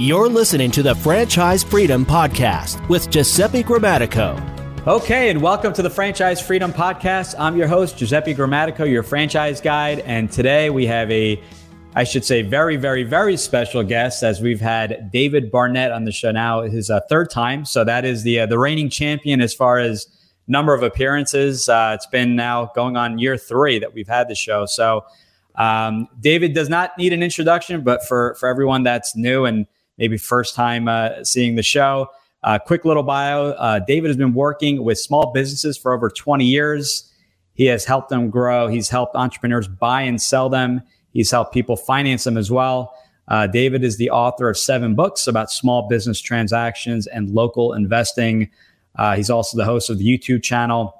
You're listening to the Franchise Freedom Podcast with Giuseppe Grammatico. Okay, and welcome to the Franchise Freedom Podcast. I'm your host, Giuseppe Grammatico, your franchise guide. And today we have a, I should say, very, very, very special guest as we've had David Barnett on the show now, his uh, third time. So that is the, uh, the reigning champion as far as number of appearances. Uh, it's been now going on year three that we've had the show. So um, David does not need an introduction, but for, for everyone that's new and maybe first time uh, seeing the show. Uh, quick little bio uh, David has been working with small businesses for over 20 years. He has helped them grow, he's helped entrepreneurs buy and sell them, he's helped people finance them as well. Uh, David is the author of seven books about small business transactions and local investing. Uh, he's also the host of the YouTube channel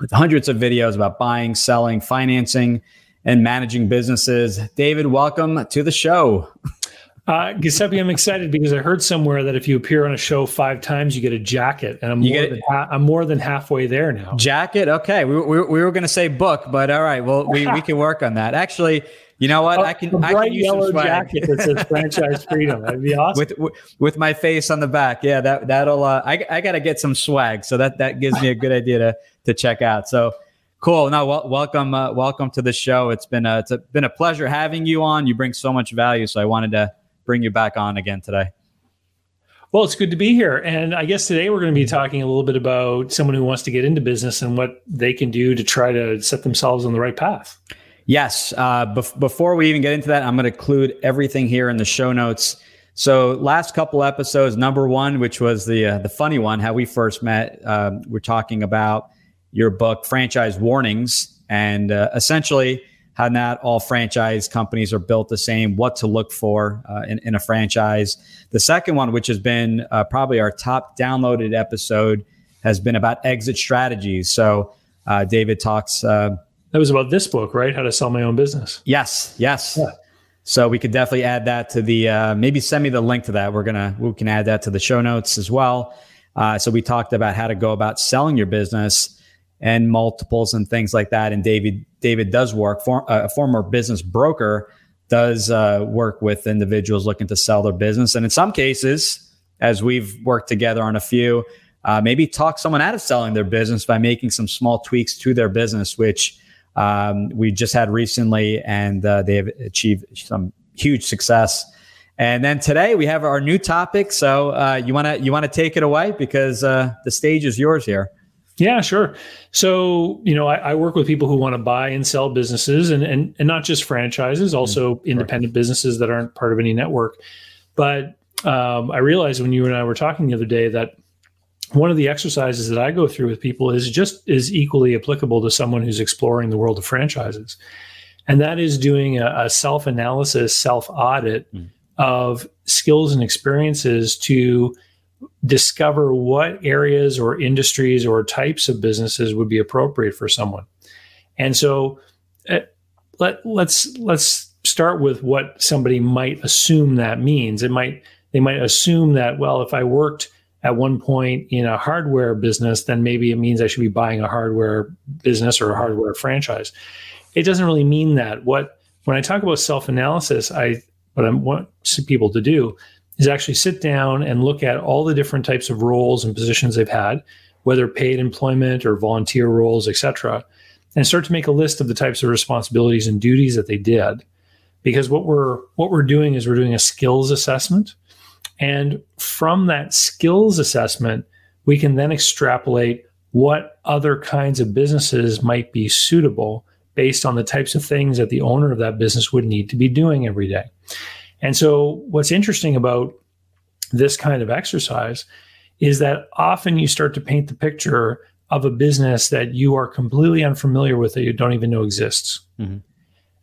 with hundreds of videos about buying, selling, financing, and managing businesses. David, welcome to the show. Uh, Giuseppe, I'm excited because I heard somewhere that if you appear on a show five times, you get a jacket, and I'm more, than, ha- I'm more than halfway there now. Jacket, okay. We, we, we were going to say book, but all right. Well, we, we can work on that. Actually, you know what? Oh, I can. A bright I can use yellow some jacket that says "Franchise Freedom." That'd be awesome. with with my face on the back. Yeah, that that'll. Uh, I I got to get some swag, so that that gives me a good idea to to check out. So cool. No, wel- welcome uh, welcome to the show. It's been a, it's a, been a pleasure having you on. You bring so much value, so I wanted to bring you back on again today. Well, it's good to be here. And I guess today we're going to be talking a little bit about someone who wants to get into business and what they can do to try to set themselves on the right path. Yes. Uh, bef- before we even get into that, I'm going to include everything here in the show notes. So, last couple episodes, number one, which was the uh, the funny one, how we first met, um, we're talking about your book, Franchise Warnings, and uh, essentially how not all franchise companies are built the same, what to look for uh, in, in, a franchise. The second one, which has been uh, probably our top downloaded episode, has been about exit strategies. So, uh, David talks. that was about this book, right? How to sell my own business. Yes, yes. Yeah. So we could definitely add that to the. Uh, maybe send me the link to that. We're gonna we can add that to the show notes as well. Uh, so we talked about how to go about selling your business and multiples and things like that. And David David does work for uh, a former business broker does uh, work with individuals looking to sell their business, and in some cases, as we've worked together on a few, uh, maybe talk someone out of selling their business by making some small tweaks to their business, which um, we just had recently, and uh, they have achieved some huge success. And then today we have our new topic. So uh, you want to you want to take it away because uh, the stage is yours here. Yeah, sure. So, you know, I, I work with people who want to buy and sell businesses and, and, and not just franchises, also mm-hmm. independent businesses that aren't part of any network. But um, I realized when you and I were talking the other day that one of the exercises that I go through with people is just is equally applicable to someone who's exploring the world of franchises. And that is doing a, a self analysis, self audit mm. of skills and experiences to discover what areas or industries or types of businesses would be appropriate for someone. And so uh, let let's let's start with what somebody might assume that means. It might they might assume that well if I worked at one point in a hardware business then maybe it means I should be buying a hardware business or a hardware franchise. It doesn't really mean that. What when I talk about self-analysis, I what I want people to do is actually sit down and look at all the different types of roles and positions they've had, whether paid employment or volunteer roles, etc., and start to make a list of the types of responsibilities and duties that they did. Because what we're what we're doing is we're doing a skills assessment, and from that skills assessment, we can then extrapolate what other kinds of businesses might be suitable based on the types of things that the owner of that business would need to be doing every day. And so, what's interesting about this kind of exercise is that often you start to paint the picture of a business that you are completely unfamiliar with that you don't even know exists. Mm-hmm.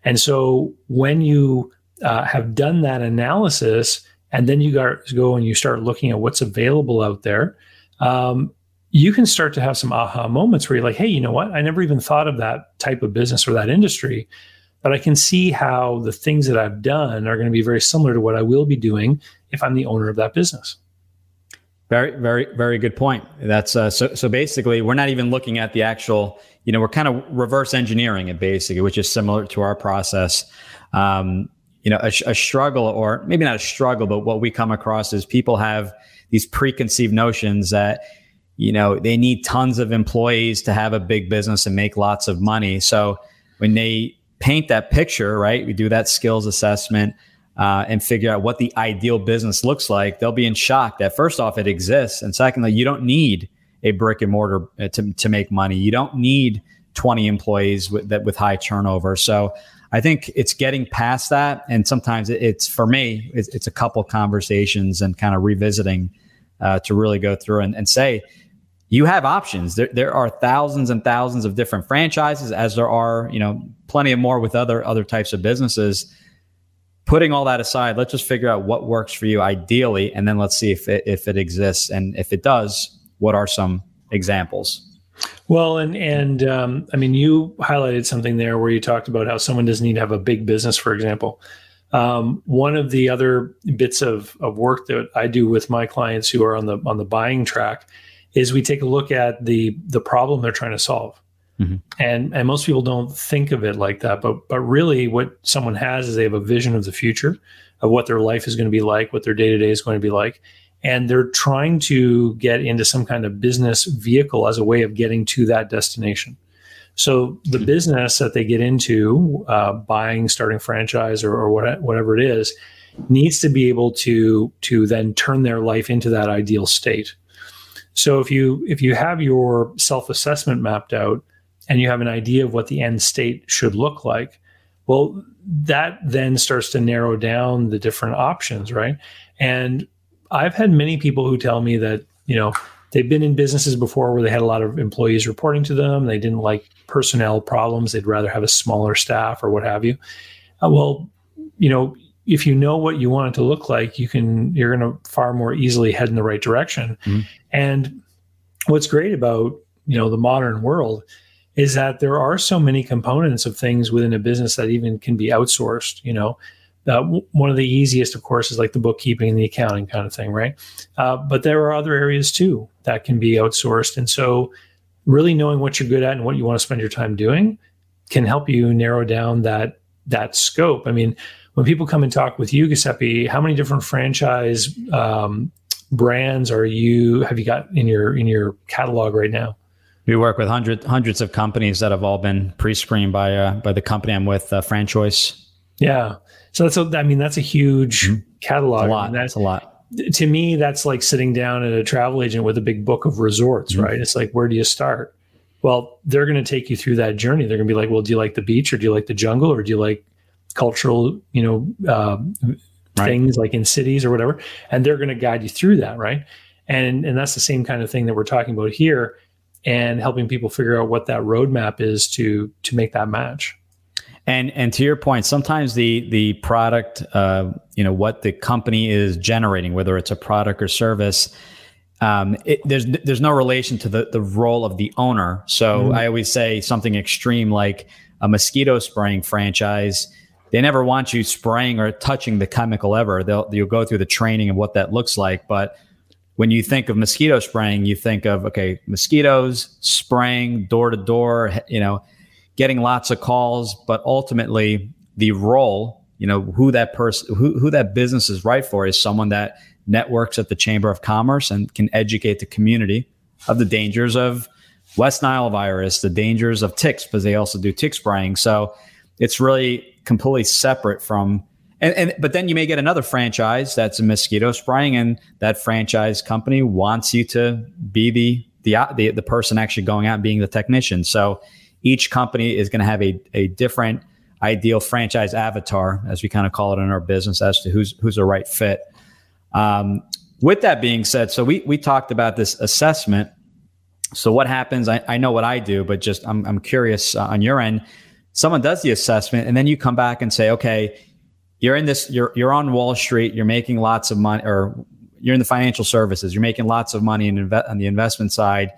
And so, when you uh, have done that analysis, and then you go and you start looking at what's available out there, um, you can start to have some aha moments where you're like, hey, you know what? I never even thought of that type of business or that industry but I can see how the things that I've done are going to be very similar to what I will be doing if I'm the owner of that business. Very, very, very good point. That's uh, so. So basically, we're not even looking at the actual. You know, we're kind of reverse engineering it basically, which is similar to our process. Um, you know a, a struggle or maybe not a struggle but what we come across is people have these preconceived notions that you know they need tons of employees to have a big business and make lots of money so when they paint that picture right? We do that skills assessment uh, and figure out what the ideal business looks like. They'll be in shock that first off it exists and secondly you don't need a brick and mortar uh, to, to make money. You don't need 20 employees with that with high turnover. So I think it's getting past that, and sometimes it's for me, it's, it's a couple conversations and kind of revisiting uh, to really go through and, and say, you have options. There, there are thousands and thousands of different franchises, as there are, you know, plenty of more with other other types of businesses. Putting all that aside, let's just figure out what works for you ideally, and then let's see if it, if it exists, and if it does, what are some examples? Well, and and um, I mean, you highlighted something there where you talked about how someone doesn't need to have a big business, for example. Um, one of the other bits of, of work that I do with my clients who are on the on the buying track is we take a look at the the problem they're trying to solve. Mm-hmm. And and most people don't think of it like that, but but really what someone has is they have a vision of the future of what their life is going to be like, what their day to day is going to be like, and they're trying to get into some kind of business vehicle as a way of getting to that destination. So the mm-hmm. business that they get into, uh, buying, starting franchise, or, or what, whatever it is, needs to be able to to then turn their life into that ideal state. So if you if you have your self assessment mapped out and you have an idea of what the end state should look like, well, that then starts to narrow down the different options, right? And I've had many people who tell me that, you know, they've been in businesses before where they had a lot of employees reporting to them. They didn't like personnel problems. They'd rather have a smaller staff or what have you. Uh, well, you know, if you know what you want it to look like, you can, you're going to far more easily head in the right direction. Mm-hmm. And what's great about, you know, the modern world is that there are so many components of things within a business that even can be outsourced, you know, uh, one of the easiest, of course, is like the bookkeeping and the accounting kind of thing, right? Uh, but there are other areas too that can be outsourced. And so, really knowing what you're good at and what you want to spend your time doing can help you narrow down that that scope. I mean, when people come and talk with you, Giuseppe, how many different franchise um, brands are you have you got in your in your catalog right now? We work with hundreds hundreds of companies that have all been pre-screened by uh, by the company I'm with, uh, Franchoice. Yeah. So that's a, I mean that's a huge mm-hmm. catalog. A lot. I mean, that's a lot. To me, that's like sitting down at a travel agent with a big book of resorts, mm-hmm. right? It's like where do you start? Well, they're going to take you through that journey. They're going to be like, well, do you like the beach or do you like the jungle or do you like cultural, you know, uh, right. things like in cities or whatever? And they're going to guide you through that, right? And and that's the same kind of thing that we're talking about here, and helping people figure out what that roadmap is to to make that match. And and to your point, sometimes the the product, uh, you know, what the company is generating, whether it's a product or service, um, it, there's there's no relation to the the role of the owner. So mm-hmm. I always say something extreme like a mosquito spraying franchise. They never want you spraying or touching the chemical ever. They'll you'll go through the training of what that looks like, but when you think of mosquito spraying, you think of okay, mosquitoes spraying door to door, you know getting lots of calls, but ultimately the role, you know, who that person, who, who that business is right for is someone that networks at the Chamber of Commerce and can educate the community of the dangers of West Nile virus, the dangers of ticks, because they also do tick spraying. So it's really completely separate from and, and but then you may get another franchise that's a mosquito spraying, and that franchise company wants you to be the the the, the person actually going out and being the technician. So each company is going to have a, a different ideal franchise avatar, as we kind of call it in our business, as to who's who's the right fit. Um, with that being said, so we we talked about this assessment. So what happens? I, I know what I do, but just I'm I'm curious uh, on your end. Someone does the assessment, and then you come back and say, okay, you're in this, you're you're on Wall Street, you're making lots of money, or you're in the financial services, you're making lots of money in inve- on the investment side.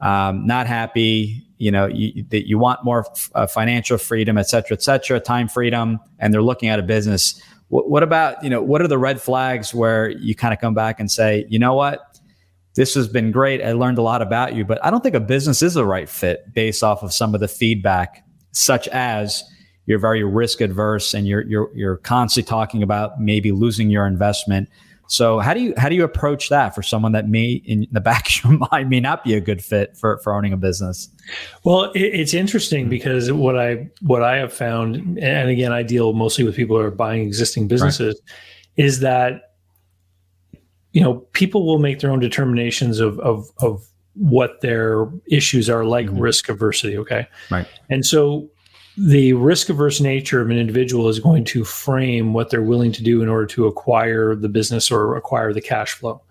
Um, not happy, you know that you want more f- uh, financial freedom et cetera et cetera time freedom and they're looking at a business. What, what about you know what are the red flags where you kind of come back and say you know what? This has been great. I learned a lot about you but i don't think a business is the right fit based off of some of the feedback such as you're very risk adverse and you're you're you're constantly talking about maybe losing your investment. So how do you how do you approach that for someone that may in the back of your mind may not be a good fit for for owning a business? Well, it, it's interesting because what I what I have found, and again, I deal mostly with people who are buying existing businesses, right. is that you know people will make their own determinations of of of what their issues are like mm-hmm. risk aversity okay right and so the risk averse nature of an individual is going to frame what they're willing to do in order to acquire the business or acquire the cash flow.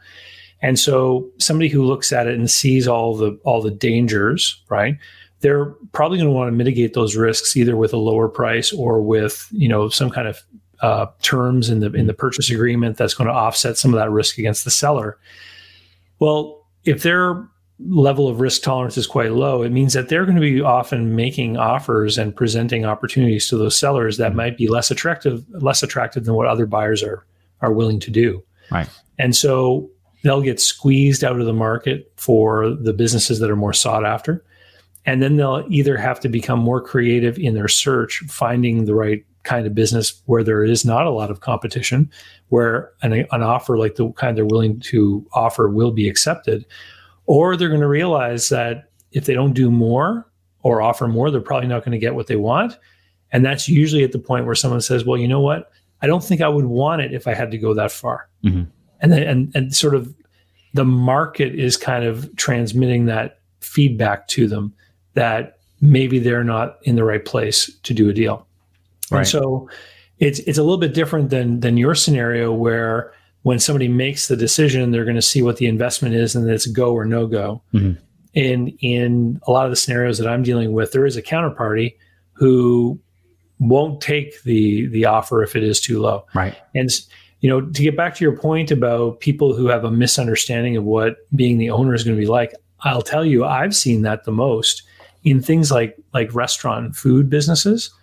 And so somebody who looks at it and sees all the all the dangers, right? They're probably going to want to mitigate those risks either with a lower price or with, you know, some kind of uh, terms in the in the purchase agreement that's going to offset some of that risk against the seller. Well, if they're level of risk tolerance is quite low, it means that they're going to be often making offers and presenting opportunities to those sellers that mm-hmm. might be less attractive, less attractive than what other buyers are are willing to do. Right. And so they'll get squeezed out of the market for the businesses that are more sought after. And then they'll either have to become more creative in their search, finding the right kind of business where there is not a lot of competition, where an, an offer like the kind they're willing to offer will be accepted, or they're going to realize that if they don't do more or offer more, they're probably not going to get what they want. And that's usually at the point where someone says, well, you know what? I don't think I would want it if I had to go that far. Mm-hmm. And then, and, and sort of the market is kind of transmitting that feedback to them that maybe they're not in the right place to do a deal. Right. And so it's, it's a little bit different than, than your scenario where when somebody makes the decision, they're going to see what the investment is and that it's go or no go. Mm-hmm. And in a lot of the scenarios that I'm dealing with, there is a counterparty who won't take the the offer if it is too low. Right. And you know, to get back to your point about people who have a misunderstanding of what being the owner is going to be like, I'll tell you, I've seen that the most in things like like restaurant and food businesses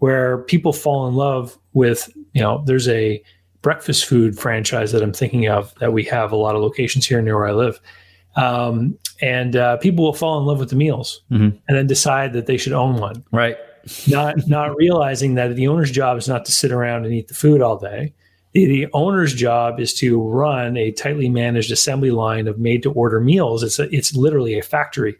where people fall in love with, you know, there's a breakfast food franchise that I'm thinking of that we have a lot of locations here near where I live. Um, and uh, people will fall in love with the meals mm-hmm. and then decide that they should own one. Right. not not realizing that the owner's job is not to sit around and eat the food all day. The, the owner's job is to run a tightly managed assembly line of made to order meals. It's a, it's literally a factory,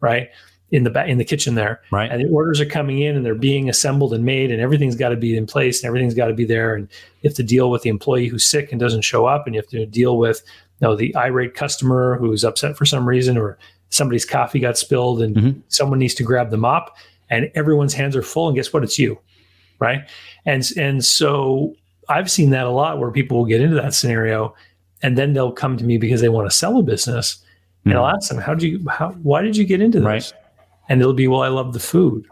right? In the ba- in the kitchen there. Right. And the orders are coming in and they're being assembled and made and everything's got to be in place and everything's got to be there. And you have to deal with the employee who's sick and doesn't show up, and you have to deal with you know the irate customer who's upset for some reason or somebody's coffee got spilled and mm-hmm. someone needs to grab the mop and everyone's hands are full and guess what it's you right and and so i've seen that a lot where people will get into that scenario and then they'll come to me because they want to sell a business mm-hmm. and i'll ask them how did you how why did you get into this right and it'll be, well, I love the food.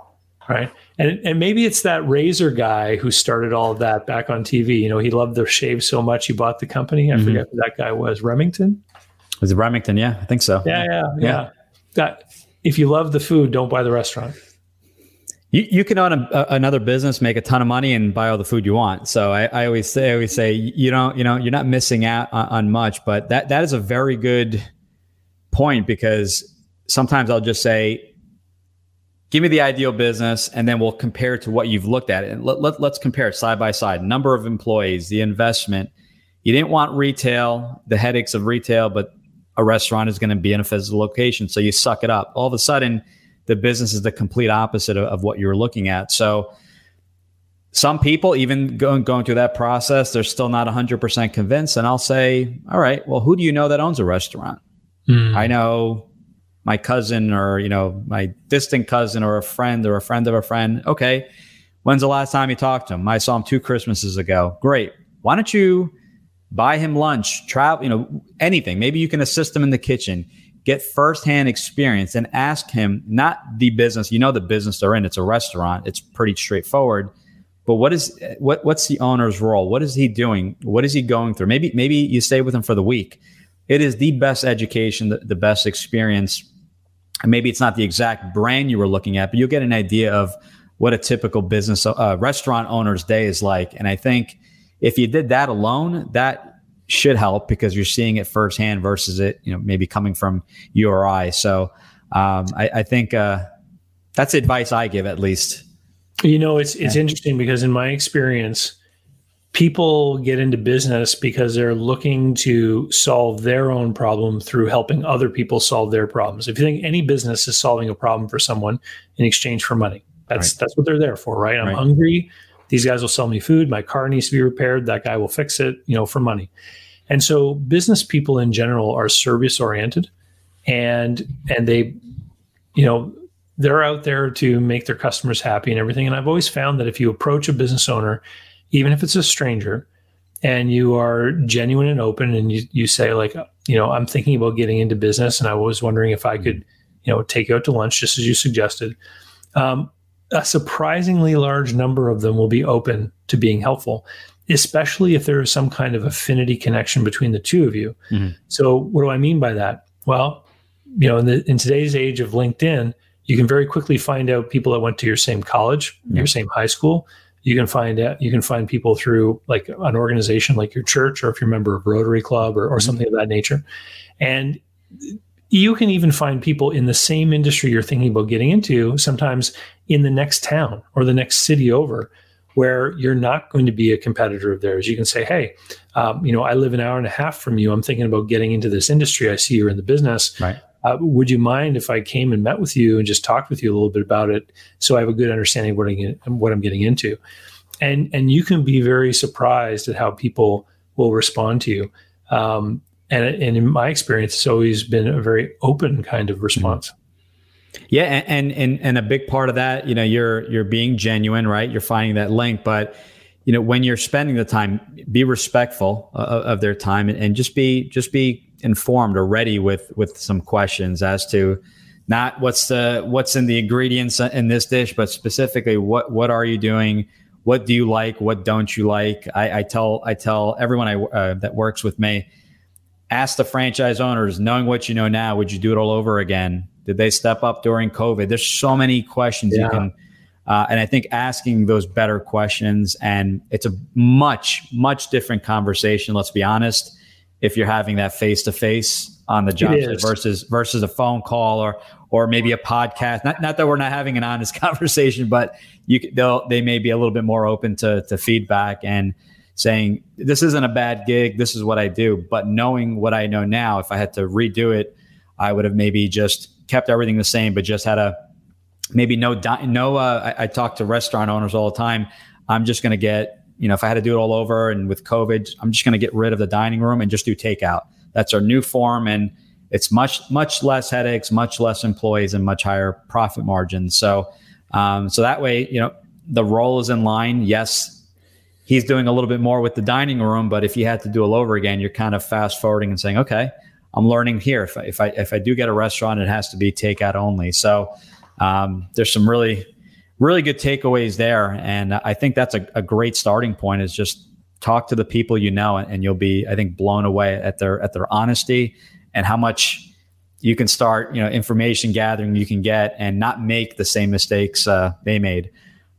Right. And, and maybe it's that razor guy who started all of that back on TV. You know, he loved the shave so much he bought the company. I mm-hmm. forget who that guy was. Remington? Was it Remington? Yeah, I think so. Yeah, yeah, yeah. yeah. That if you love the food, don't buy the restaurant. You, you can own a, a, another business, make a ton of money, and buy all the food you want. So I, I always say, I always say, you don't, you know, you're not missing out on, on much. But that that is a very good point because sometimes I'll just say, give me the ideal business and then we'll compare to what you've looked at. And let, let, let's compare it side by side. Number of employees the investment. You didn't want retail the headaches of retail but a restaurant is going to be in a physical location so you suck it up. All of a sudden the business is the complete opposite of, of what you're looking at. So some people even going going through that process they're still not 100% convinced and i'll say all right well who do you know that owns a restaurant? Mm. i know my cousin or you know my distant cousin or a friend or a friend of a friend okay when's the last time you talked to him? I saw him two christmases ago. Great. Why don't you buy him lunch travel you know anything. Maybe you can assist him in the kitchen. Get firsthand experience and ask him not the business you know the business they're in it's a restaurant it's pretty straightforward but what is what what's the owner's role? What is he doing? What is he going through? Maybe maybe you stay with him for the week it is the best education the, the best experience maybe it's not the exact brand you were looking at, but you'll get an idea of what a typical business uh, restaurant owner's day is like. And I think if you did that alone, that should help because you're seeing it firsthand versus it, you know, maybe coming from URI. So um, I, I, think uh, that's advice I give at least. You know, it's it's interesting because in my experience, people get into business because they're looking to solve their own problem through helping other people solve their problems. If you think any business is solving a problem for someone in exchange for money, that's right. that's what they're there for, right? I'm right. hungry. These guys will sell me food. My car needs to be repaired. That guy will fix it, you know, for money. And so business people in general are service oriented and and they you know they're out there to make their customers happy and everything. And I've always found that if you approach a business owner even if it's a stranger, and you are genuine and open and you, you say like you know i'm thinking about getting into business and i was wondering if i could you know take you out to lunch just as you suggested um, a surprisingly large number of them will be open to being helpful especially if there is some kind of affinity connection between the two of you. Mm-hmm. so what do i mean by that? Well you know in, the, in today's age of linkedin you can very quickly find out people that went to your same college your same high school you can find out, you can find people through like an organization like your church, or if you're a member of Rotary Club or, or mm-hmm. something of that nature. And you can even find people in the same industry you're thinking about getting into, sometimes in the next town or the next city over, where you're not going to be a competitor of theirs. You can say, "Hey, um, you know, I live an hour and a half from you. I'm thinking about getting into this industry. I see you're in the business. Right. Uh, would you mind if I came and met with you and just talked with you a little bit about it, so I have a good understanding of what, I what I'm getting into? And and you can be very surprised at how people will respond to you. Um, and and in my experience, it's always been a very open kind of response. Yeah, and and and a big part of that, you know, you're you're being genuine, right? You're finding that link, but you know, when you're spending the time, be respectful of, of their time, and, and just be just be informed or ready with with some questions as to not what's the what's in the ingredients in this dish, but specifically what what are you doing? What do you like? What don't you like? I, I tell I tell everyone I, uh, that works with me, ask the franchise owners, knowing what you know now, would you do it all over again? Did they step up during COVID? There's so many questions yeah. you can. Uh, and I think asking those better questions, and it's a much, much different conversation. Let's be honest if you're having that face to face on the job versus versus a phone call or or maybe a podcast. Not not that we're not having an honest conversation, but you they'll they may be a little bit more open to to feedback and saying this isn't a bad gig. This is what I do. But knowing what I know now, if I had to redo it, I would have maybe just kept everything the same, but just had a maybe no no. Uh, I, I talk to restaurant owners all the time. I'm just going to get you know, if I had to do it all over and with COVID, I'm just going to get rid of the dining room and just do takeout. That's our new form. And it's much, much less headaches, much less employees and much higher profit margins. So, um, so that way, you know, the role is in line. Yes, he's doing a little bit more with the dining room, but if you had to do it all over again, you're kind of fast forwarding and saying, okay, I'm learning here. If I, if I, if I do get a restaurant, it has to be takeout only. So, um, there's some really really good takeaways there. And I think that's a, a great starting point is just talk to the people you know and you'll be, I think, blown away at their at their honesty and how much you can start, you know, information gathering you can get and not make the same mistakes uh, they made.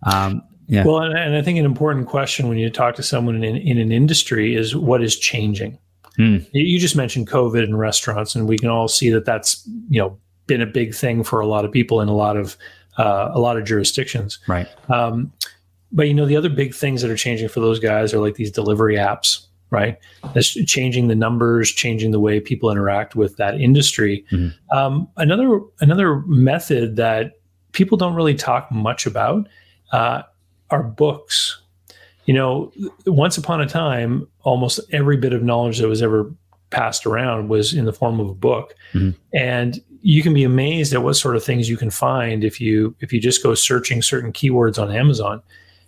Um, yeah. Well, and, and, I think an important question when you talk to someone in, in an industry is what is changing. Hmm. You just mentioned COVID and restaurants, and we can all see that that's you know been a big thing for a lot of people in a lot of uh, a lot of jurisdictions. Right. Um, but you know, the other big things that are changing for those guys are like these delivery apps, right? That's changing the numbers, changing the way people interact with that industry. Mm-hmm. Um, another another method that people don't really talk much about uh, are books. You know, once upon a time, almost every bit of knowledge that was ever passed around was in the form of a book, mm-hmm. and you can be amazed at what sort of things you can find if you if you just go searching certain keywords on Amazon.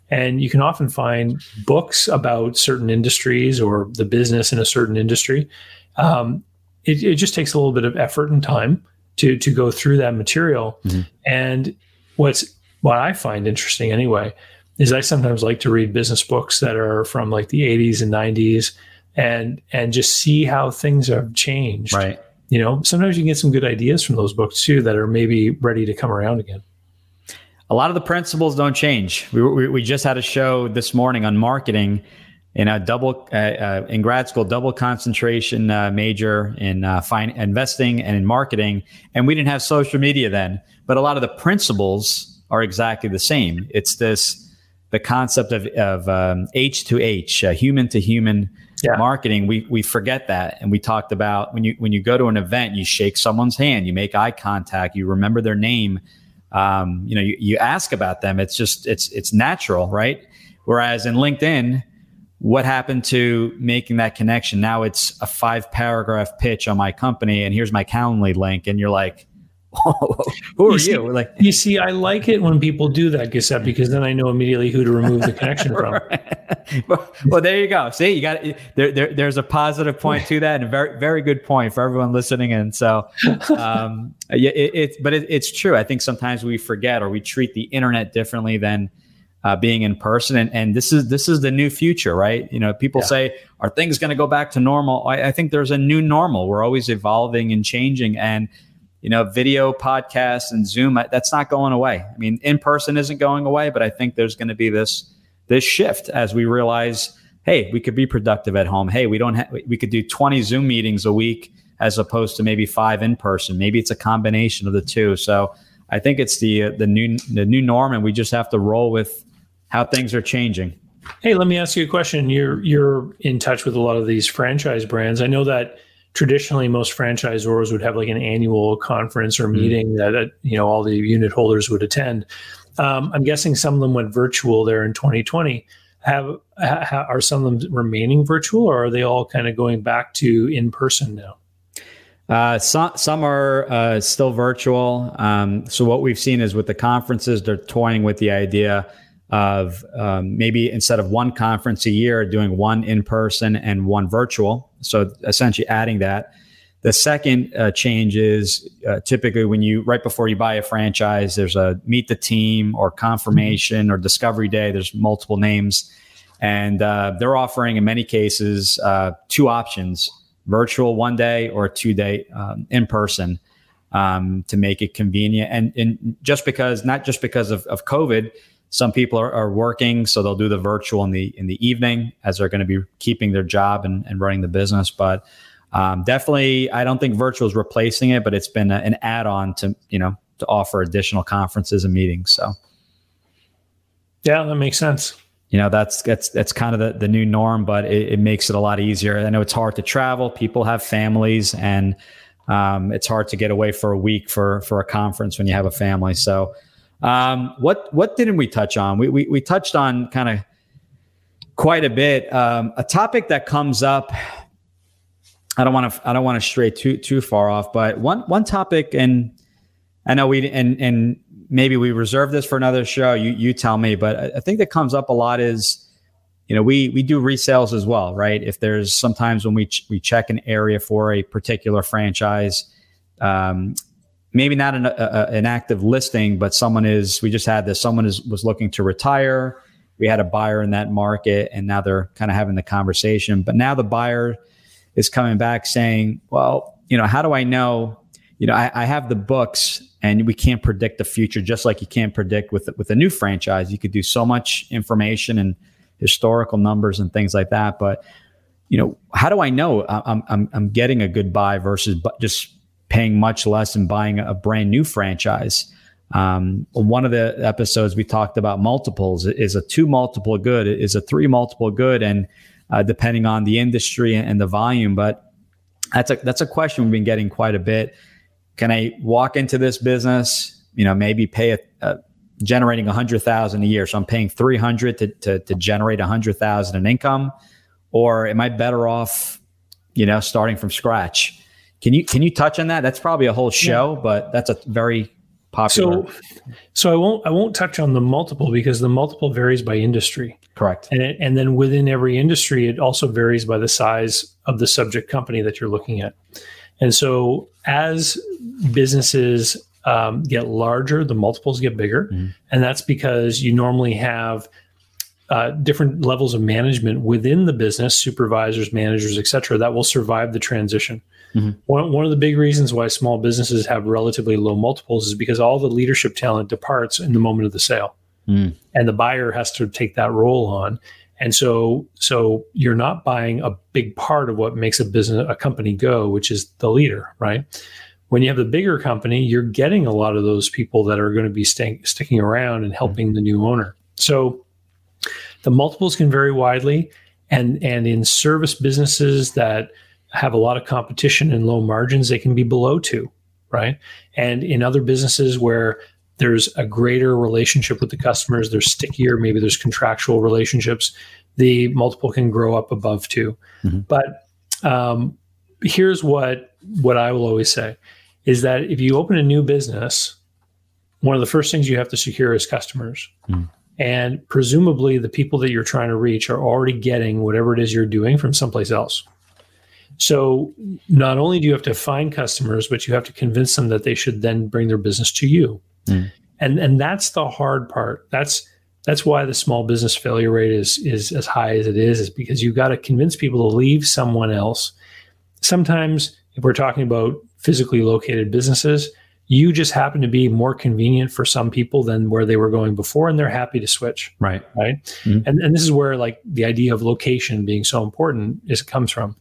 And you can often find books about certain industries or the business in a certain industry. Um, it, it, just takes a little bit of effort and time to to go through that material. Mm-hmm. And what's what I find interesting anyway is I sometimes like to read business books that are from like the 80s and 90s and and just see how things have changed. Right you know, sometimes you can get some good ideas from those books too that are maybe ready to come around again. A lot of the principles don't change. We, we, we just had a show this morning on marketing in a double uh, uh, in grad school, double concentration uh, major in uh, fine, investing and in marketing, and we didn't have social media then. But a lot of the principles are exactly the same. It's this the concept of, of um, H to H, uh, human to human yeah. marketing. We we forget that, and we talked about when you when you go to an event, you shake someone's hand, you make eye contact, you remember their name. Um, you know, you, you ask about them. It's just it's it's natural, right? Whereas in LinkedIn, what happened to making that connection? Now it's a five paragraph pitch on my company, and here's my Calendly link, and you're like, who are you? See, you? Like, you see, I like it when people do that, Giuseppe, because then I know immediately who to remove the connection from. well, well, there you go. See, you got there, there. There's a positive point to that, and a very, very good point for everyone listening. And so, um, yeah, it, it's but it, it's true. I think sometimes we forget or we treat the internet differently than uh, being in person. And, and this is this is the new future, right? You know, people yeah. say, "Are things going to go back to normal?" I, I think there's a new normal. We're always evolving and changing, and you know, video podcasts and Zoom, that's not going away. I mean, in person isn't going away, but I think there's going to be this this shift as we realize, hey, we could be productive at home. Hey, we don't ha- we could do 20 Zoom meetings a week as opposed to maybe five in person. Maybe it's a combination of the two. So I think it's the uh, the new the new norm, and we just have to roll with how things are changing. Hey, let me ask you a question. You're you're in touch with a lot of these franchise brands. I know that traditionally most franchisors would have like an annual conference or mm-hmm. meeting mm. that, that, you know all the unit holders would attend. Um, I'm guessing some of them went virtual there in 2020. Have ha, are some of them remaining virtual, or are they all kind of going back to in person now? Uh, some some are uh, still virtual. Um, so what we've seen is with the conferences, they're toying with the idea of um, maybe instead of one conference a year, doing one in person and one virtual. So essentially adding that. The second uh, change is uh, typically when you right before you buy a franchise, there's a meet the team or confirmation or discovery day. There's multiple names, and uh, they're offering in many cases uh, two options: virtual one day or two day um, in person. Um, to make it convenient, and, and just because, not just because of, of COVID, some people are, are, working, so they'll do the virtual in the in the evening as they're going to be keeping their job and, and running the business. But um, definitely, I don't think virtual is replacing it, but it's been a, an add-on to you know to offer additional conferences and meetings. So, yeah, that makes sense. You know, that's that's that's kind of the, the new norm, but it, it makes it a lot easier. I know it's hard to travel. People have families, and um, it's hard to get away for a week for for a conference when you have a family. So um, what what didn't we touch on? We we, we touched on kind of quite a bit. Um, a topic that comes up. I don't want to I don't want to stray too too far off, but one one topic, and I know we and and maybe we reserve this for another show. You you tell me, but I think that comes up a lot is you know we we do resales as well right if there's sometimes when we ch- we check an area for a particular franchise um, maybe not an, a, an active listing, but someone is, we just had this, someone is, was looking to retire. We had a buyer in that market and now they're kind of having the conversation. But now the buyer is coming back saying, well, you know, how do I know? You know, I, I have the books and we can't predict the future, just like you can't predict with with a new franchise. You could do so much information and historical numbers and things like that. But you know, how do I know I'm I'm, I'm getting a good buy versus just paying much less and buying a brand new franchise. Um, one of the episodes we talked about multiples is a two multiple good, is a three multiple good, and uh, depending on the industry and the volume. But that's a that's a question we've been getting quite a bit. Can I walk into this business? You know, maybe pay a, a generating a hundred thousand a year, so I'm paying three hundred to, to to generate a hundred thousand in income, or am I better off, you know, starting from scratch? Can you can you touch on that? That's probably a whole show, yeah. but that's a very popular. So, so I won't I won't touch on the multiple because the multiple varies by industry. Correct. And it, and then within every industry, it also varies by the size of the subject company that you're looking at. And so as businesses um, get larger, the multiples get bigger, mm-hmm. and that's because you normally have uh, different levels of management within the business, supervisors, managers, et cetera, that will survive the transition. Mm-hmm. One, one of the big reasons why small businesses have relatively low multiples is because all the leadership talent departs in the moment of the sale. Mm. And the buyer has to take that role on. And so, so you're not buying a big part of what makes a business, a company go, which is the leader, right? When you have the bigger company, you're getting a lot of those people that are going to be staying, sticking around and helping the new owner. So the multiples can vary widely, and and in service businesses that have a lot of competition and low margins, they can be below two, right? And in other businesses where there's a greater relationship with the customers, they're stickier, maybe there's contractual relationships, the multiple can grow up above 2 mm-hmm. But um, here's what what I will always say is that if you open a new business, one of the first things you have to secure is customers. Mm. And presumably, the people that you're trying to reach are already getting whatever it is you're doing from someplace else. So, not only do you have to find customers, but you have to convince them that they should then bring their business to you. Mm. And and that's the hard part. That's that's why the small business failure rate is is as high as it is, is because you've got to convince people to leave someone else. Sometimes, if we're talking about physically located businesses, you just happen to be more convenient for some people than where they were going before and they're happy to switch right right mm-hmm. and, and this is where like the idea of location being so important is comes from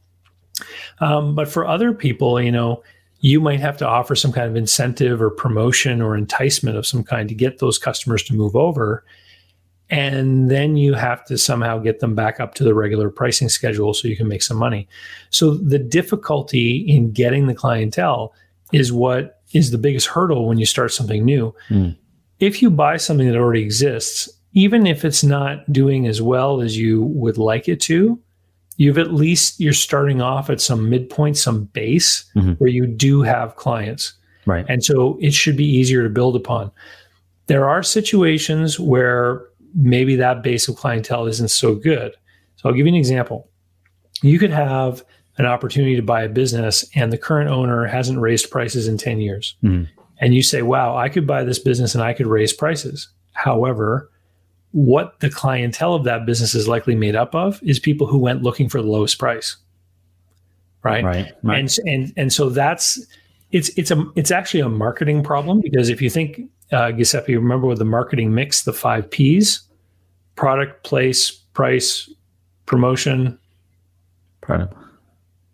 um, but for other people you know you might have to offer some kind of incentive or promotion or enticement of some kind to get those customers to move over and then you have to somehow get them back up to the regular pricing schedule so you can make some money so the difficulty in getting the clientele is what is the biggest hurdle when you start something new. Mm. If you buy something that already exists, even if it's not doing as well as you would like it to, you've at least you're starting off at some midpoint, some base mm-hmm. where you do have clients. Right. And so it should be easier to build upon. There are situations where maybe that base of clientele isn't so good. So I'll give you an example. You could have an opportunity to buy a business and the current owner hasn't raised prices in 10 years. Mm. And you say, wow, I could buy this business and I could raise prices. However, what the clientele of that business is likely made up of is people who went looking for the lowest price. Right. Right. right. And, and, and so that's, it's, it's a, it's actually a marketing problem because if you think, uh, Giuseppe, remember with the marketing mix, the five P's, product, place, price, promotion, product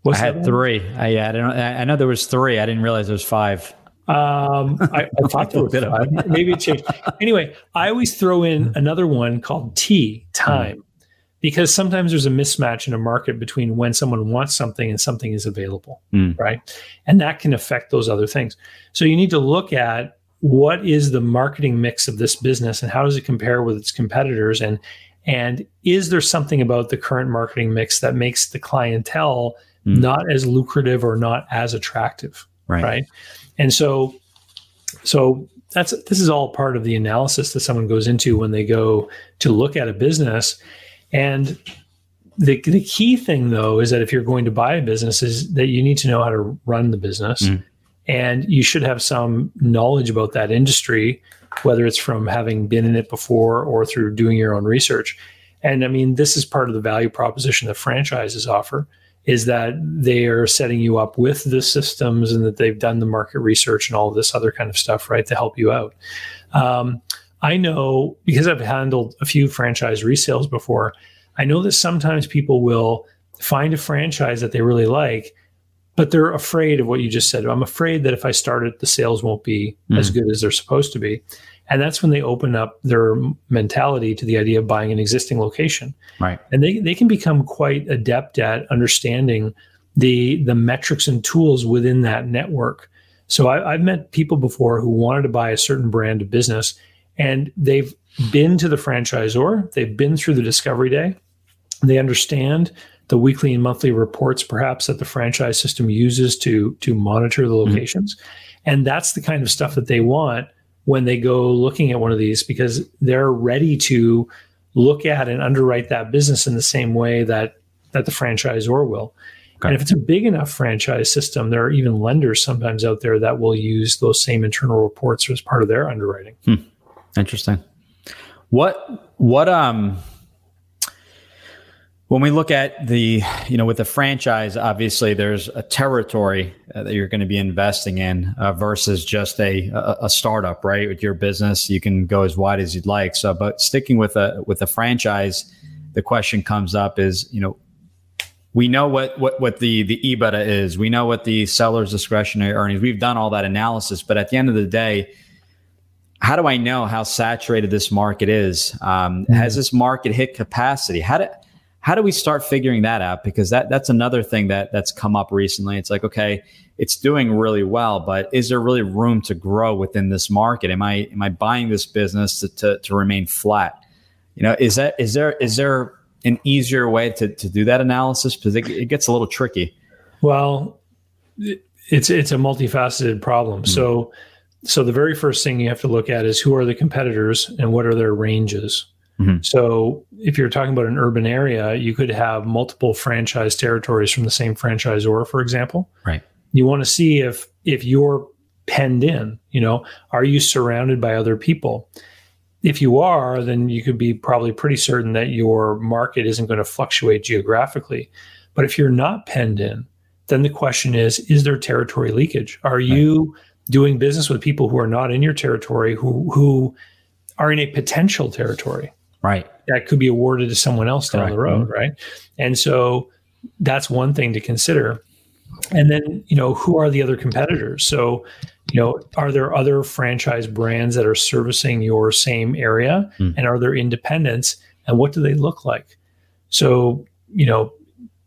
What's I had three. I, yeah, I don't. I know there was three. I didn't realize there was five. Um, I, I thought there was five. Maybe it changed. Anyway, I always throw in another one called T time, because sometimes there's a mismatch in a market between when someone wants something and something is available, mm. right? And that can affect those other things. So you need to look at what is the marketing mix of this business and how does it compare with its competitors and and is there something about the current marketing mix that makes the clientele mm. not as lucrative or not as attractive. Right. Right. And so, so that's this is all part of the analysis that someone goes into when they go to look at a business. And the, the key thing though is that if you're going to buy a business is that you need to know how to run the business mm. and you should have some knowledge about that industry whether it's from having been in it before or through doing your own research and i mean this is part of the value proposition that franchises offer is that they are setting you up with the systems and that they've done the market research and all of this other kind of stuff, right, to help you out. Um, I know because I've handled a few franchise resales before, I know that sometimes people will find a franchise that they really like, but they're afraid of what you just said. I'm afraid that if I start it, the sales won't be mm. as good as they're supposed to be. And that's when they open up their mentality to the idea of buying an existing location. Right. And they, they can become quite adept at understanding the the metrics and tools within that network. So I, I've met people before who wanted to buy a certain brand of business and they've been to the franchisor, they've been through the discovery day, they understand the weekly and monthly reports perhaps that the franchise system uses to to monitor the mm-hmm. locations. Mm-hmm. And that's the kind of stuff that they want when they go looking at one of these because they're ready to look at and underwrite that business in the same way that that the franchisor will. Okay. And if it's a big enough franchise system, there are even lenders sometimes out there that will use those same internal reports as part of their underwriting. Hmm. Interesting. What what um when we look at the, you know, with the franchise, obviously there's a territory uh, that you're going to be investing in uh, versus just a, a, a startup, right? With your business, you can go as wide as you'd like. So, but sticking with a with a franchise, the question comes up is, you know, we know what what what the the EBITDA is. We know what the seller's discretionary earnings. We've done all that analysis, but at the end of the day, how do I know how saturated this market is? Um, mm-hmm. Has this market hit capacity? How do how do we start figuring that out? Because that that's another thing that that's come up recently. It's like okay, it's doing really well, but is there really room to grow within this market? Am I am I buying this business to to, to remain flat? You know, is that is there is there an easier way to, to do that analysis because it, it gets a little tricky well it's it's a multifaceted problem mm-hmm. so so the very first thing you have to look at is who are the competitors and what are their ranges mm-hmm. so if you're talking about an urban area you could have multiple franchise territories from the same franchisor for example right you want to see if if you're penned in you know are you surrounded by other people if you are, then you could be probably pretty certain that your market isn't going to fluctuate geographically. But if you're not penned in, then the question is is there territory leakage? Are you doing business with people who are not in your territory who who are in a potential territory? Right. That could be awarded to someone else down the road, right? And so that's one thing to consider. And then, you know, who are the other competitors? So you know are there other franchise brands that are servicing your same area mm. and are there independents and what do they look like so you know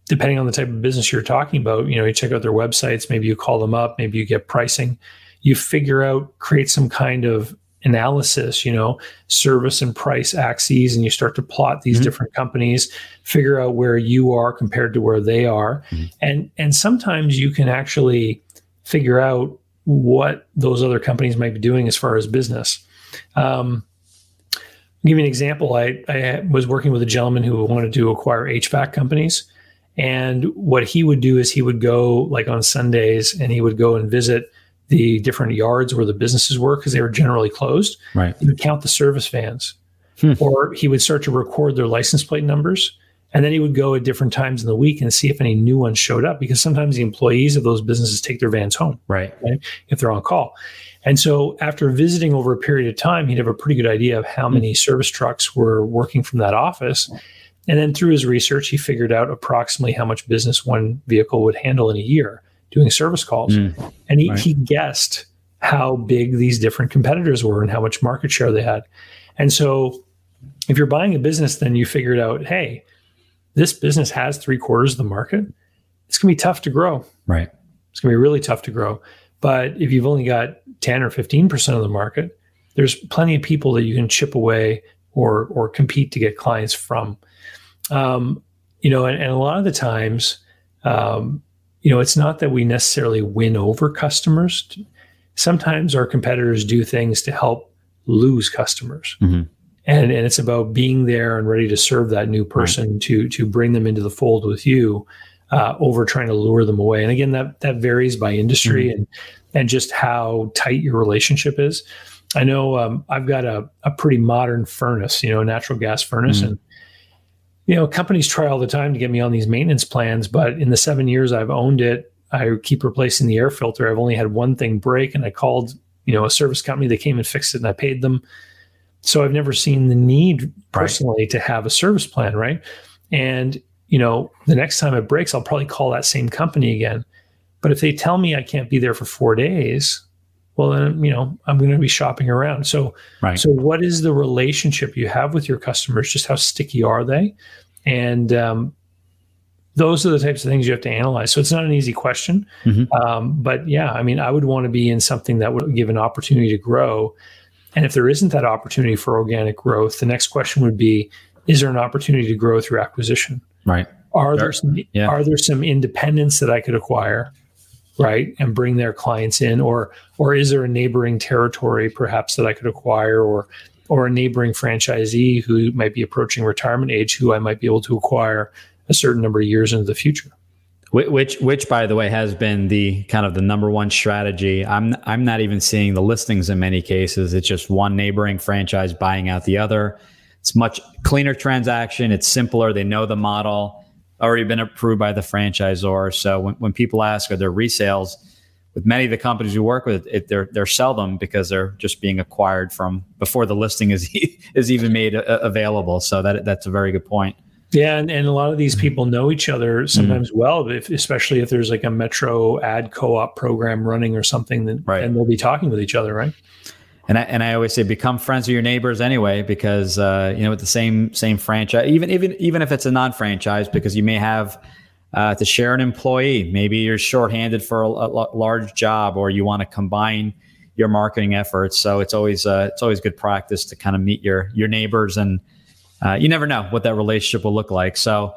depending on the type of business you're talking about you know you check out their websites maybe you call them up maybe you get pricing you figure out create some kind of analysis you know service and price axes and you start to plot these mm-hmm. different companies figure out where you are compared to where they are mm-hmm. and and sometimes you can actually figure out what those other companies might be doing as far as business. Um, I'll give you an example. I, I was working with a gentleman who wanted to acquire HVAC companies. And what he would do is he would go like on Sundays and he would go and visit the different yards where the businesses were because they were generally closed. Right. He would count the service vans. Hmm. Or he would start to record their license plate numbers and then he would go at different times in the week and see if any new ones showed up because sometimes the employees of those businesses take their vans home. Right. right if they're on call. And so after visiting over a period of time, he'd have a pretty good idea of how many service trucks were working from that office. And then through his research, he figured out approximately how much business one vehicle would handle in a year doing service calls. Mm. And he, right. he guessed how big these different competitors were and how much market share they had. And so if you're buying a business, then you figured out, hey, this business has three quarters of the market, it's going to be tough to grow. Right. It's going to be really tough to grow. But if you've only got 10 or 15% of the market, there's plenty of people that you can chip away or or compete to get clients from. Um, you know, and, and, a lot of the times, um, you know, it's not that we necessarily win over customers. Sometimes our competitors do things to help lose customers. Mm-hmm and and it's about being there and ready to serve that new person right. to to bring them into the fold with you uh, over trying to lure them away and again that that varies by industry mm-hmm. and and just how tight your relationship is i know um, i've got a, a pretty modern furnace you know a natural gas furnace mm-hmm. and you know companies try all the time to get me on these maintenance plans but in the seven years i've owned it i keep replacing the air filter i've only had one thing break and i called you know a service company they came and fixed it and i paid them so I've never seen the need personally right. to have a service plan, right? And you know, the next time it breaks, I'll probably call that same company again. But if they tell me I can't be there for four days, well, then you know I'm going to be shopping around. So, right. so what is the relationship you have with your customers? Just how sticky are they? And um, those are the types of things you have to analyze. So it's not an easy question, mm-hmm. um, but yeah, I mean, I would want to be in something that would give an opportunity to grow and if there isn't that opportunity for organic growth, the next question would be is there an opportunity to grow through acquisition? Right. Are there some yeah. are there some independents that I could acquire, right, and bring their clients in or or is there a neighboring territory perhaps that I could acquire or or a neighboring franchisee who might be approaching retirement age who I might be able to acquire a certain number of years into the future? which which by the way has been the kind of the number one strategy. I'm i'm not even seeing the listings in many cases. It's just one neighboring franchise buying out the other. It's much cleaner transaction. It's simpler. They know the model already been approved by the franchisor so when, when people ask are there resales with many of the companies we work with it, they're they're seldom because they're just being acquired from before the listing is is even made a, uh, available so that that's a very good point Yeah, and, and a lot of these people know each other sometimes mm-hmm. well, if, especially if there's like a metro ad co-op program running or something, right. and they'll be talking with each other, right? And I, and I always say become friends with your neighbors anyway, because uh, you know with the same same franchise, even even even if it's a non-franchise, because you may have uh, to share an employee. Maybe you're shorthanded for a, a large job, or you want to combine your marketing efforts. So it's always uh, it's always good practice to kind of meet your your neighbors, and uh, you never know what that relationship will look like. So,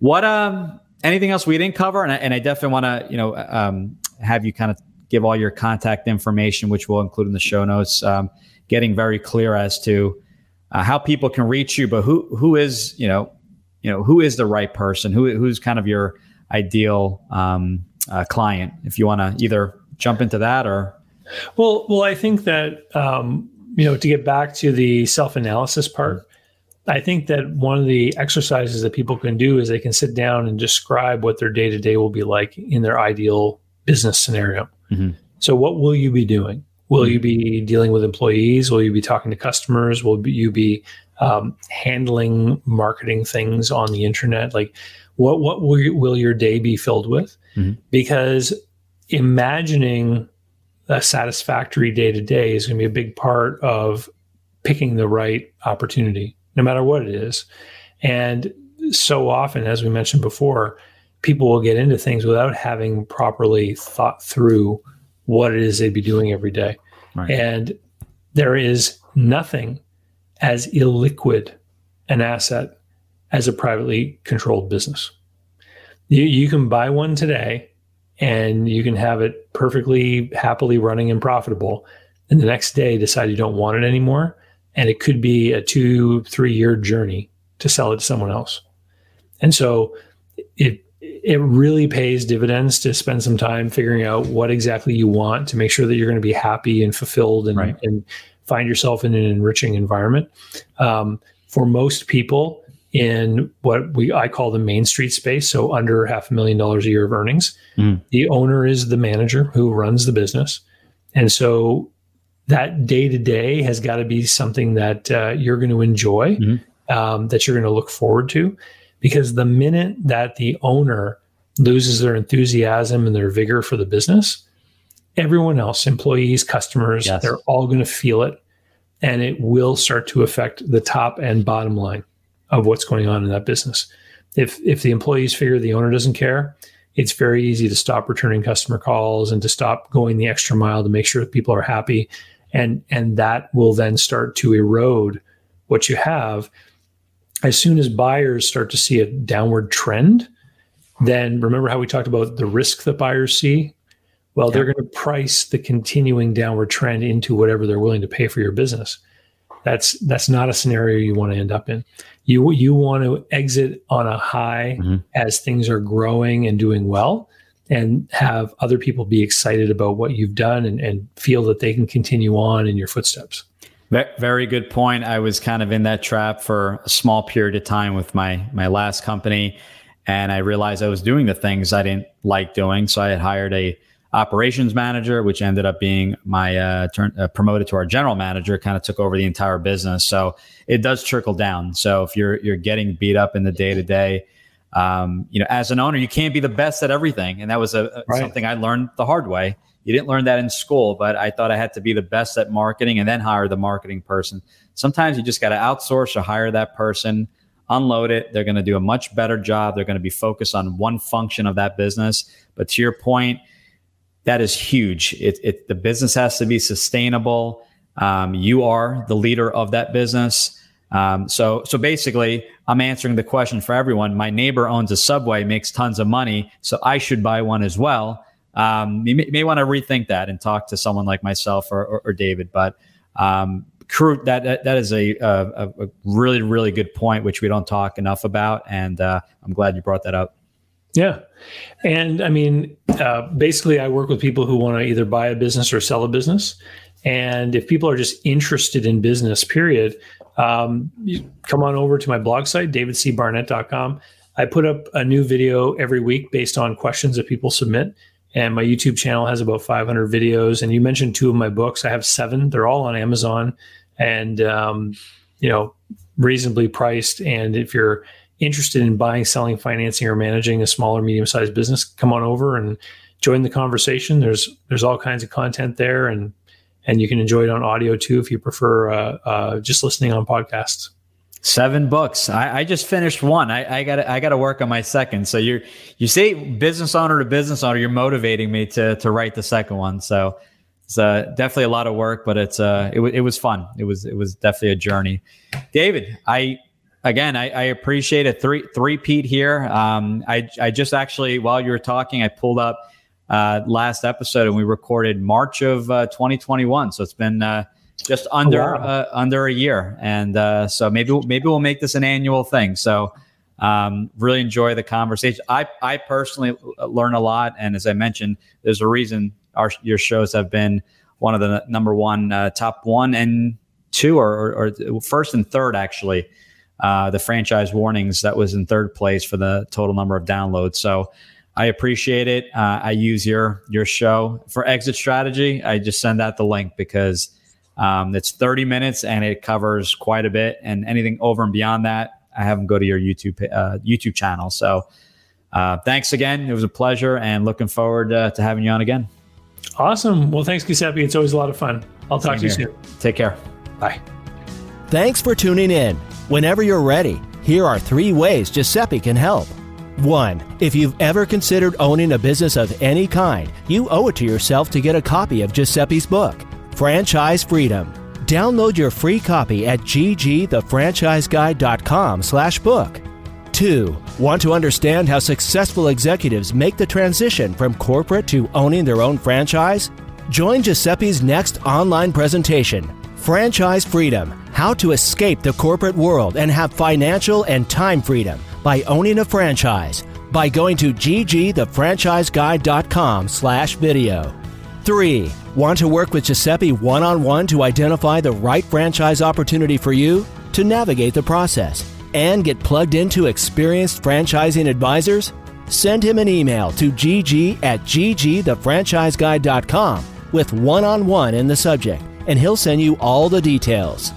what um anything else we didn't cover? And I, and I definitely want to you know um, have you kind of give all your contact information, which we'll include in the show notes. Um, getting very clear as to uh, how people can reach you, but who who is you know you know who is the right person, who who's kind of your ideal um, uh, client. If you want to either jump into that or well, well, I think that um, you know to get back to the self analysis part. I think that one of the exercises that people can do is they can sit down and describe what their day to day will be like in their ideal business scenario. Mm-hmm. So, what will you be doing? Will mm-hmm. you be dealing with employees? Will you be talking to customers? Will you be um, handling marketing things on the internet? Like, what what will, will your day be filled with? Mm-hmm. Because imagining a satisfactory day to day is going to be a big part of picking the right opportunity, no matter what it is. And so often, as we mentioned before, people will get into things without having properly thought through what it is they'd be doing every day. Right. And there is nothing as illiquid an asset as a privately controlled business. You, you can buy one today and you can have it perfectly happily running and profitable and the next day decide you don't want it anymore and it could be a two three year journey to sell it to someone else and so it it really pays dividends to spend some time figuring out what exactly you want to make sure that you're going to be happy and fulfilled and, right. and find yourself in an enriching environment um, for most people in what we I call the main street space, so under half a million dollars a year of earnings. Mm. The owner is the manager who runs the business, and so that day to day has got to be something that uh, you're going to enjoy, mm-hmm. um, that you're going to look forward to, because the minute that the owner loses their enthusiasm and their vigor for the business, everyone else, employees, customers, yes. they're all going to feel it, and it will start to affect the top and bottom line of what's going on in that business. If if the employees figure the owner doesn't care, it's very easy to stop returning customer calls and to stop going the extra mile to make sure that people are happy and and that will then start to erode what you have as soon as buyers start to see a downward trend then remember how we talked about the risk that buyers see well yeah. they're going to price the continuing downward trend into whatever they're willing to pay for your business that's that's not a scenario you want to end up in you you want to exit on a high mm-hmm. as things are growing and doing well and have other people be excited about what you've done and, and feel that they can continue on in your footsteps very good point i was kind of in that trap for a small period of time with my my last company and i realized i was doing the things i didn't like doing so i had hired a operations manager, which ended up being my uh, turn, uh, promoted to our general manager, kind of took over the entire business. So it does trickle down. So if you're you're getting beat up in the day to day, you know, as an owner, you can't be the best at everything, and that was a, right. something I learned the hard way. You didn't learn that in school, but I thought I had to be the best at marketing and then hire the marketing person. Sometimes you just got to outsource or hire that person, unload it. They're going to do a much better job. They're going to be focused on one function of that business. But to your point, that is huge. It, it the business has to be sustainable. Um, you are the leader of that business. Um, so so basically, I'm answering the question for everyone. My neighbor owns a Subway, makes tons of money, so I should buy one as well. Um, you may, may want to rethink that and talk to someone like myself or, or, or David. But um, crew, that, that that is a, a, a really really good point, which we don't talk enough about, and uh, I'm glad you brought that up. Yeah. And I mean, uh, basically, I work with people who want to either buy a business or sell a business. And if people are just interested in business, period, um, come on over to my blog site, davidcbarnett.com. I put up a new video every week based on questions that people submit. And my YouTube channel has about 500 videos. And you mentioned two of my books. I have seven. They're all on Amazon and, um, you know, reasonably priced. And if you're interested in buying, selling, financing, or managing a small or medium sized business, come on over and join the conversation. There's there's all kinds of content there, and and you can enjoy it on audio too if you prefer uh, uh, just listening on podcasts. Seven books. I, I just finished one. I, got I got to work on my second. So you you see, business owner to business owner, you're motivating me to to write the second one. So it's uh, definitely a lot of work, but it's uh, it, w- it was fun. It was it was definitely a journey. David, I again I, I appreciate a three three Pete here. Um, I I just actually while you were talking, I pulled up uh, last episode and we recorded March of uh, 2021. So it's been uh, just under oh, wow. uh, under a year, and uh, so maybe maybe we'll make this an annual thing. So um, really enjoy the conversation. I I personally learn a lot, and as I mentioned, there's a reason our your shows have been one of the number one uh, top one and two or, or, or first and third actually. Uh, the franchise warnings that was in third place for the total number of downloads. So I appreciate it. Uh, I use your your show for exit strategy. I just send out the link because um, it's 30 minutes and it covers quite a bit. And anything over and beyond that, I have them go to your YouTube uh, YouTube channel. So uh, thanks again. It was a pleasure and looking forward uh, to having you on again. Awesome. Well, thanks, Giuseppe. It's always a lot of fun. I'll talk Same to you here. soon. Take care. Bye. Thanks for tuning in. Whenever you're ready, here are three ways Giuseppe can help. One, if you've ever considered owning a business of any kind, you owe it to yourself to get a copy of Giuseppe's book. Franchise Freedom. Download your free copy at ggthefranchiseguide.com slash book. 2. Want to understand how successful executives make the transition from corporate to owning their own franchise? Join Giuseppe's next online presentation, Franchise Freedom How to Escape the Corporate World and Have Financial and Time Freedom by Owning a Franchise by going to ggthefranchiseguide.com slash video. 3. Want to work with Giuseppe one on one to identify the right franchise opportunity for you? To navigate the process and get plugged into experienced franchising advisors? Send him an email to gg at ggthefranchiseguide.com with one on one in the subject, and he'll send you all the details.